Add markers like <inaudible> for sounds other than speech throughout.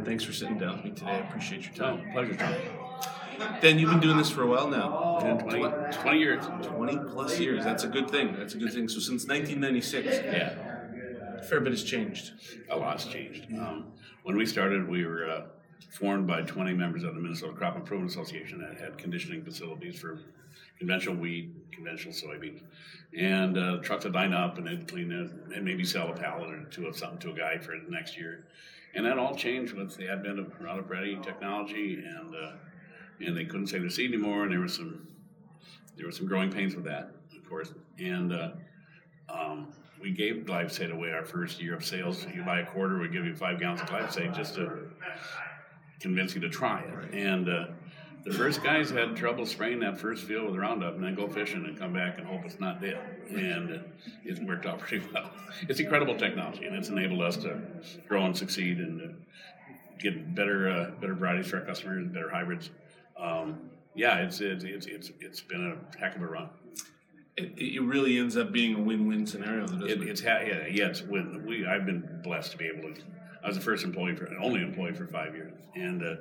Dan, thanks for sitting down with me today. I appreciate your time. Pleasure, Tom. Dan, you've been doing this for a while now. Been 20, 20 years. 20 plus years. That's a good thing. That's a good thing. So since 1996, Yeah, a fair bit has changed. a lot's changed. Um, when we started, we were uh, formed by 20 members of the Minnesota Crop Improvement Association that had conditioning facilities for conventional wheat, conventional soybeans. And uh, trucks would line up and they'd clean it and maybe sell a pallet or two of something to a guy for the next year. And that all changed with the advent of Roundup Ready technology and uh, and they couldn't save their seed anymore and there was some there were some growing pains with that, of course. And uh, um, we gave glyphosate away our first year of sales. You buy a quarter, we give you five gallons of glyphosate just to convince you to try it. And uh, the first guys had trouble spraying that first field with Roundup and then go fishing and come back and hope it's not dead. And it's worked out <laughs> pretty well. It's incredible technology and it's enabled us to grow and succeed and get better uh, better varieties for our customers and better hybrids. Um, yeah, it's, it's it's it's it's been a heck of a run. It, it really ends up being a win-win scenario. Doesn't It, it? it's ha- yeah, yeah. It's when we I've been blessed to be able to. I was the first employee for only employee for five years, and uh,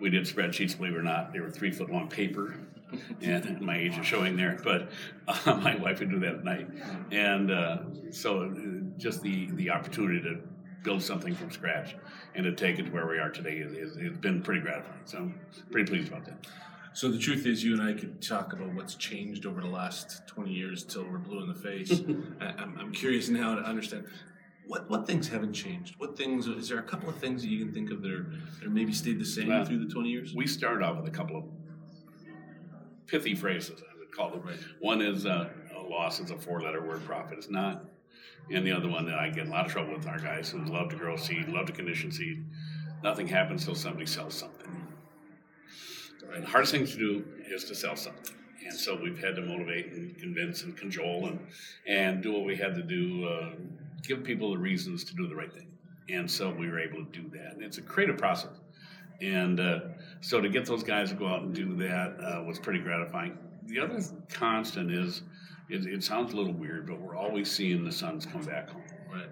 we did spreadsheets. Believe it or not, they were three foot long paper, <laughs> and <laughs> my age is showing there. But uh, <laughs> my wife would do that at night, and uh, so uh, just the the opportunity to build something from scratch and to take it to where we are today has been pretty gratifying. So I'm pretty pleased about that. So the truth is, you and I could talk about what's changed over the last 20 years till we're blue in the face. I, I'm, I'm curious now to understand what what things haven't changed. What things is there a couple of things that you can think of that are that are maybe stayed the same Well, through the 20 years? We started off with a couple of pithy phrases, I would call them. Right. One is uh, a loss is a four letter word, profit is not. And the other one that I get in a lot of trouble with our guys who love to grow seed, love to condition seed. Nothing happens till somebody sells something. And the hardest thing to do is to sell something. And so we've had to motivate and convince and cajole and, and do what we had to do, uh, give people the reasons to do the right thing. And so we were able to do that. And it's a creative process. And uh, so to get those guys to go out and do that uh, was pretty gratifying. The other constant is, it, it sounds a little weird, but we're always seeing the sons come back home. Right.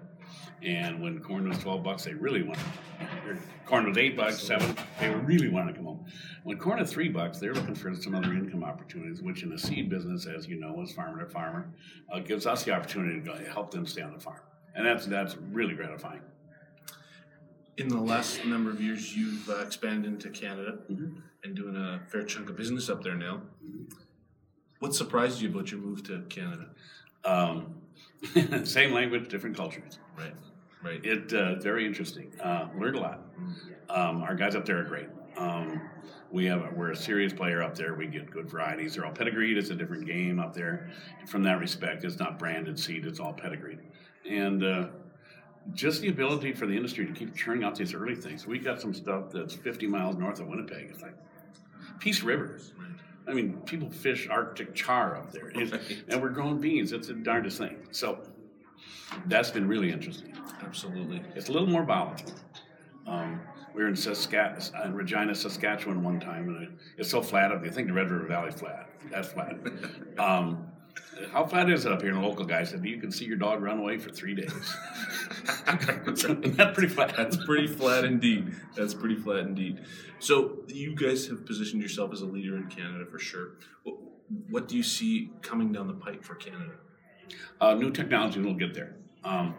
And when corn was twelve bucks, they really wanted. Or corn was eight bucks, seven. They really wanted to come home. When corn at three bucks, they're looking for some other income opportunities, which in the seed business, as you know, as farmer to farmer, uh, gives us the opportunity to go, help them stay on the farm, and that's that's really gratifying. In the last number of years, you've uh, expanded into Canada Mhm. and doing a fair chunk of business up there now. Mm-hmm. What surprised you about your move to Canada? Um, <laughs> same language, different cultures. Right. Right. It uh, very interesting. Uh, learned a lot. Um, our guys up there are great. Um, we have a, we're a serious player up there. We get good varieties. They're all pedigreed. It's a different game up there. From that respect, it's not branded seed. It's all pedigreed, and uh, just the ability for the industry to keep churning out these early things. We got some stuff that's 50 miles north of Winnipeg. It's like Peace River. I mean, people fish Arctic char up there, Right. and we're growing beans. It's the darndest thing. So that's been really interesting. Absolutely. It's a little more volatile. Um, we were in Saskatchewan, in Regina, Saskatchewan one time, and it's so flat up there. I think the Red River Valley flat. That's flat. <laughs> Um, how flat is it up here? And the local guy said, You can see your dog run away for three days. <laughs> Isn't pretty flat? That's pretty flat indeed. That's pretty flat indeed. So you guys have positioned yourself as a leader in Canada for sure. What, do you see coming down the pipe for Canada? Uh, new technology will get there. Um,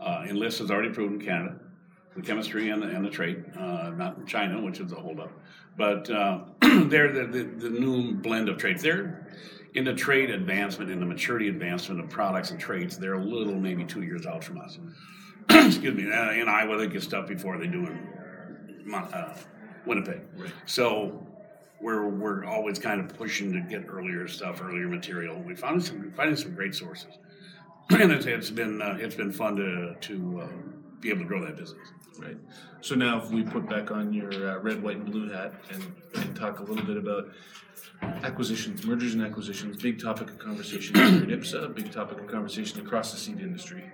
uh, Enlist has already proven Canada, the chemistry and the, and the trait, uh, not in China, which is a holdup. But uh, <clears throat> they're the, the, the new blend of traits. They're in the trait advancement, in the maturity advancement of products and traits. They're a little, maybe two years out from us. <clears throat> Excuse me. Uh, in Iowa, they get stuff before they do in uh, Winnipeg. Right. So we're we're always kind of pushing to get earlier stuff, earlier material. We found some finding some great sources, <clears throat> and it's, it's been uh, it's been fun to to uh, be able to grow that business. Right. So now, if we put back on your uh, red, white, and blue hat and, and talk a little bit about acquisitions, mergers and acquisitions, big topic of conversation here at IPSA, big topic of conversation across the seed industry.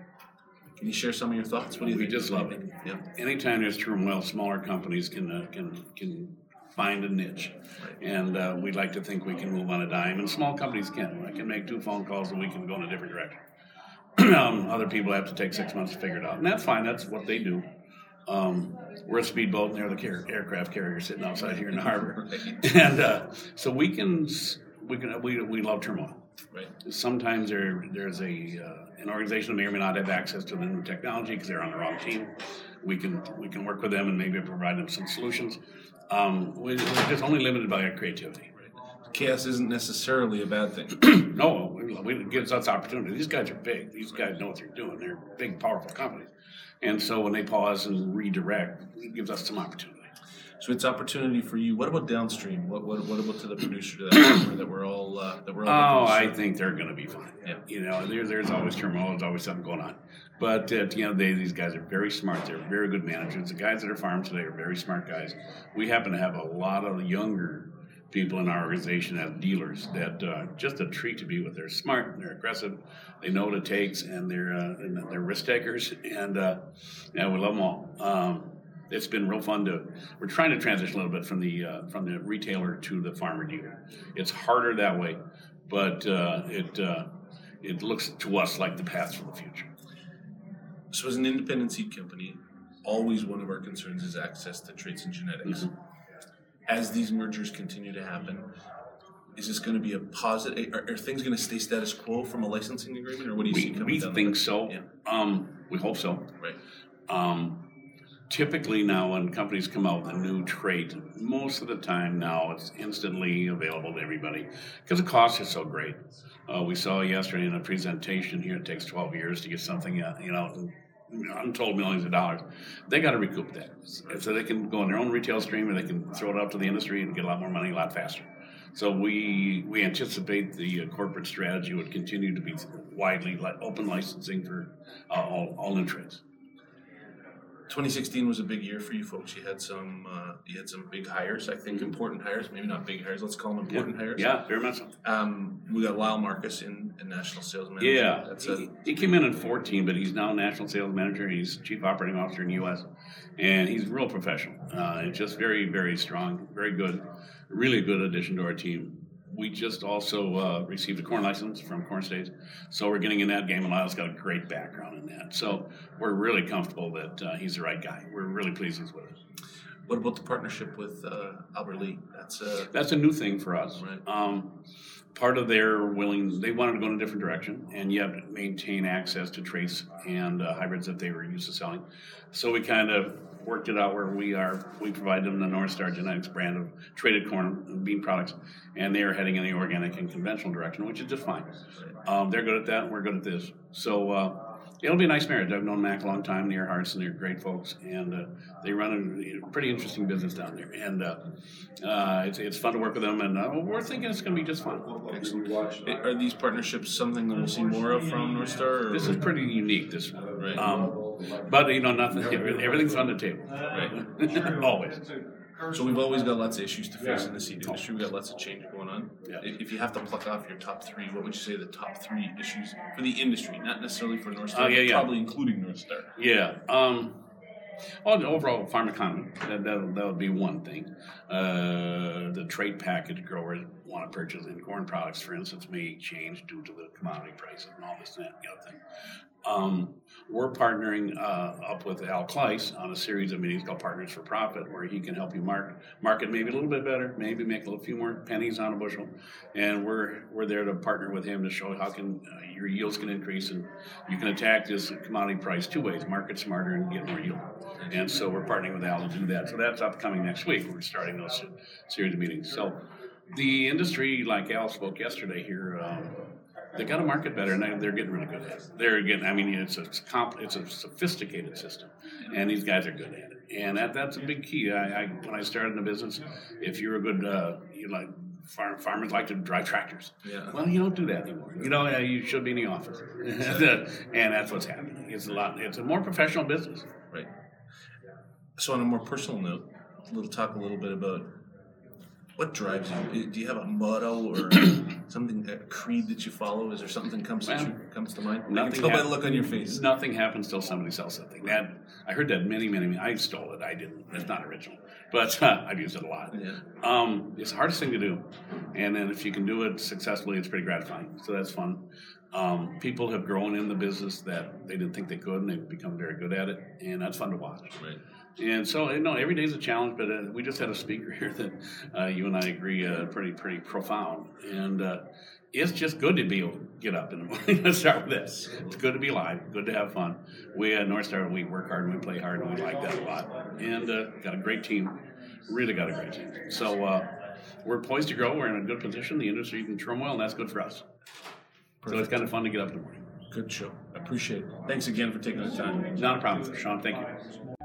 Can you share some of your thoughts? What do you We think? just love it. Yeah. Anytime there's turmoil, smaller companies can uh, can can find a niche, and uh, we'd like to think we can move on a dime. And small companies can. I can make two phone calls and we can go in a different direction. <clears throat> um, other people have to take six months to figure it out, and that's fine. That's what they do. Um, we're a speedboat, and they're the car- aircraft carrier sitting outside here in the harbor, <laughs> Right. <laughs> and uh, so we can we can we, we love turmoil. Right. Sometimes there there's a uh, an organization that may or may not have access to the new technology because they're on the wrong team. We can we can work with them and maybe provide them some solutions. Um, we, we're just only limited by our creativity. Chaos isn't necessarily a bad thing. <clears throat> no, it gives us opportunity. These guys are big. These guys know what they're doing. They're big, powerful companies. And so when they pause and redirect, it gives us some opportunity. So it's opportunity for you. What about downstream? What what, what about to the producer to that customer <coughs> that we're all uh, that we're all? Oh, I think they're going to be fine. Yeah. You know, there, there's always turmoil. There's always something going on. But at the end of the day, these guys are very smart. They're very good managers. The guys that are farming today are very smart guys. We happen to have a lot of younger people in our organization as dealers that uh, just a treat to be with. They're smart, they're aggressive, they know what it takes, and they're uh, and they're risk takers. And uh, yeah, we love them all. Um, it's been real fun to. We're trying to transition a little bit from the uh, from the retailer to the farmer dealer. It's harder that way, but uh, it uh, it looks to us like the path for the future. So as an independent seed company, always one of our concerns is access to traits and genetics. Mm-hmm. As these mergers continue to happen, is this going to be a positive? Are, are things going to stay status quo from a licensing agreement, or what do you see coming we down the think so. Yeah. Um, we hope so. Right. Um, typically now when companies come out with a new trait, most of the time now it's instantly available to everybody because the cost is so great. Uh, we saw yesterday in a presentation here, it takes 12 years to get something, uh, you know, untold millions of dollars. They got to recoup that. So they can go in their own retail stream and they can throw it out to the industry and get a lot more money a lot faster. So we we anticipate the uh, corporate strategy would continue to be widely li- open licensing for uh, all, all traits. 2016 was a big year for you folks. You had some uh, you had some big hires. I think important hires, maybe not big hires. Let's call them important hires. Yeah, very much so. Um, we got Lyle Marcus in, in national sales manager. Yeah, That's a, he, he came in at 14, but he's now national sales manager. He's chief operating officer in the U.S. and he's real professional. Uh, just very, very strong, very good, really good addition to our team. We just also uh, received a corn license from Corn States, so we're getting in that game. And Lyle's got a great background in that, so we're really comfortable that uh, he's the right guy. We're really pleased he's with us. what about the partnership with uh, Albert Lea? That's uh, That's a new thing for us. Right. Um, part of their willing, they wanted to go in a different direction and yet maintain access to traits and uh, hybrids that they were used to selling. So we kind of worked it out where we are, we provide them the North Star Genetics brand of traded corn and bean products, and they are heading in the organic and conventional direction, which is just fine. Um, they're good at that, and we're good at this. So uh, it'll be a nice marriage. I've known Mac a long time, they're hearts, and they're great folks, and uh, they run a pretty interesting business down there. And uh, uh, it's, it's fun to work with them, and uh, we're thinking it's going to be just fun. are these partnerships something that we'll see more of from North Star? Or? This is pretty unique, this one. Right. Um, but, you know, nothing, everything's on the table. Right. <laughs> Always. So we've always got lots of issues to face in the seed industry. We've got lots of change going on. Yeah. If if you have to pluck off your top three, what would you say the top three issues for the industry, not necessarily for North Star, Oh, yeah, but yeah. probably including North Star? Yeah. Um, well, the overall farm economy, that, that, that would be one thing. Uh, the trait package growers want to purchase in corn products, for instance, may change due to the commodity prices and all this and that and the other thing. Um, we're partnering uh, up with Al Kluis on a series of meetings called Partners for Profit, where he can help you market market maybe a little bit better, maybe make a few more pennies on a bushel, and we're we're there to partner with him to show how can uh, your yields can increase and you can attack this commodity price two ways: market smarter and get more yield. And so we're partnering with Al to do that. So that's upcoming next week. We're starting those series of meetings. So the industry, like Al spoke yesterday here. Um, they got to market better, and they- they're getting really good at it. They're getting. I mean, it's a comp, it's a sophisticated system, and these guys are good at it. And that that's a big key. I, I when I started in the business, if you're a good, uh, you like farm, farmers like to drive tractors. Yeah. Well, you don't do that anymore. You know, uh, you should be in the office, <laughs> and that's what's happening. It's a lot. It's a more professional business. Right. So on a more personal note, little talk a little bit about what drives you. Do you have a motto or <clears throat> something, a creed that you follow? Is there something comes to Well, you, comes to mind? I can nothing tell by the look on your face. Nothing happens till somebody sells something. That I heard that many, many. I stole it. I didn't. It's not original, but uh, <laughs> I've used it a lot. Yeah. Um, it's the hardest thing to do, and then if you can do it successfully, it's pretty gratifying. So that's fun. Um, people have grown in the business that they didn't think they could, and they've become very good at it, and that's fun to watch. Right. And so, you know, is a challenge, but uh, we just had a speaker <laughs> here that uh, you and I agree uh, pretty pretty profound, and uh, it's just good to be able to get up in the <laughs> morning. Let's start with this. It's good to be live, good to have fun. We at North Star, we work hard and we play hard, and we like that a lot. And uh, got a great team, really got a great team. So uh, we're poised to grow. We're in a good position. The industry's in turmoil, and that's good for us. So it's kind of fun to get up in the morning. Good show. Appreciate it. Thanks again for taking the time. Not a problem, Sean. Thank you.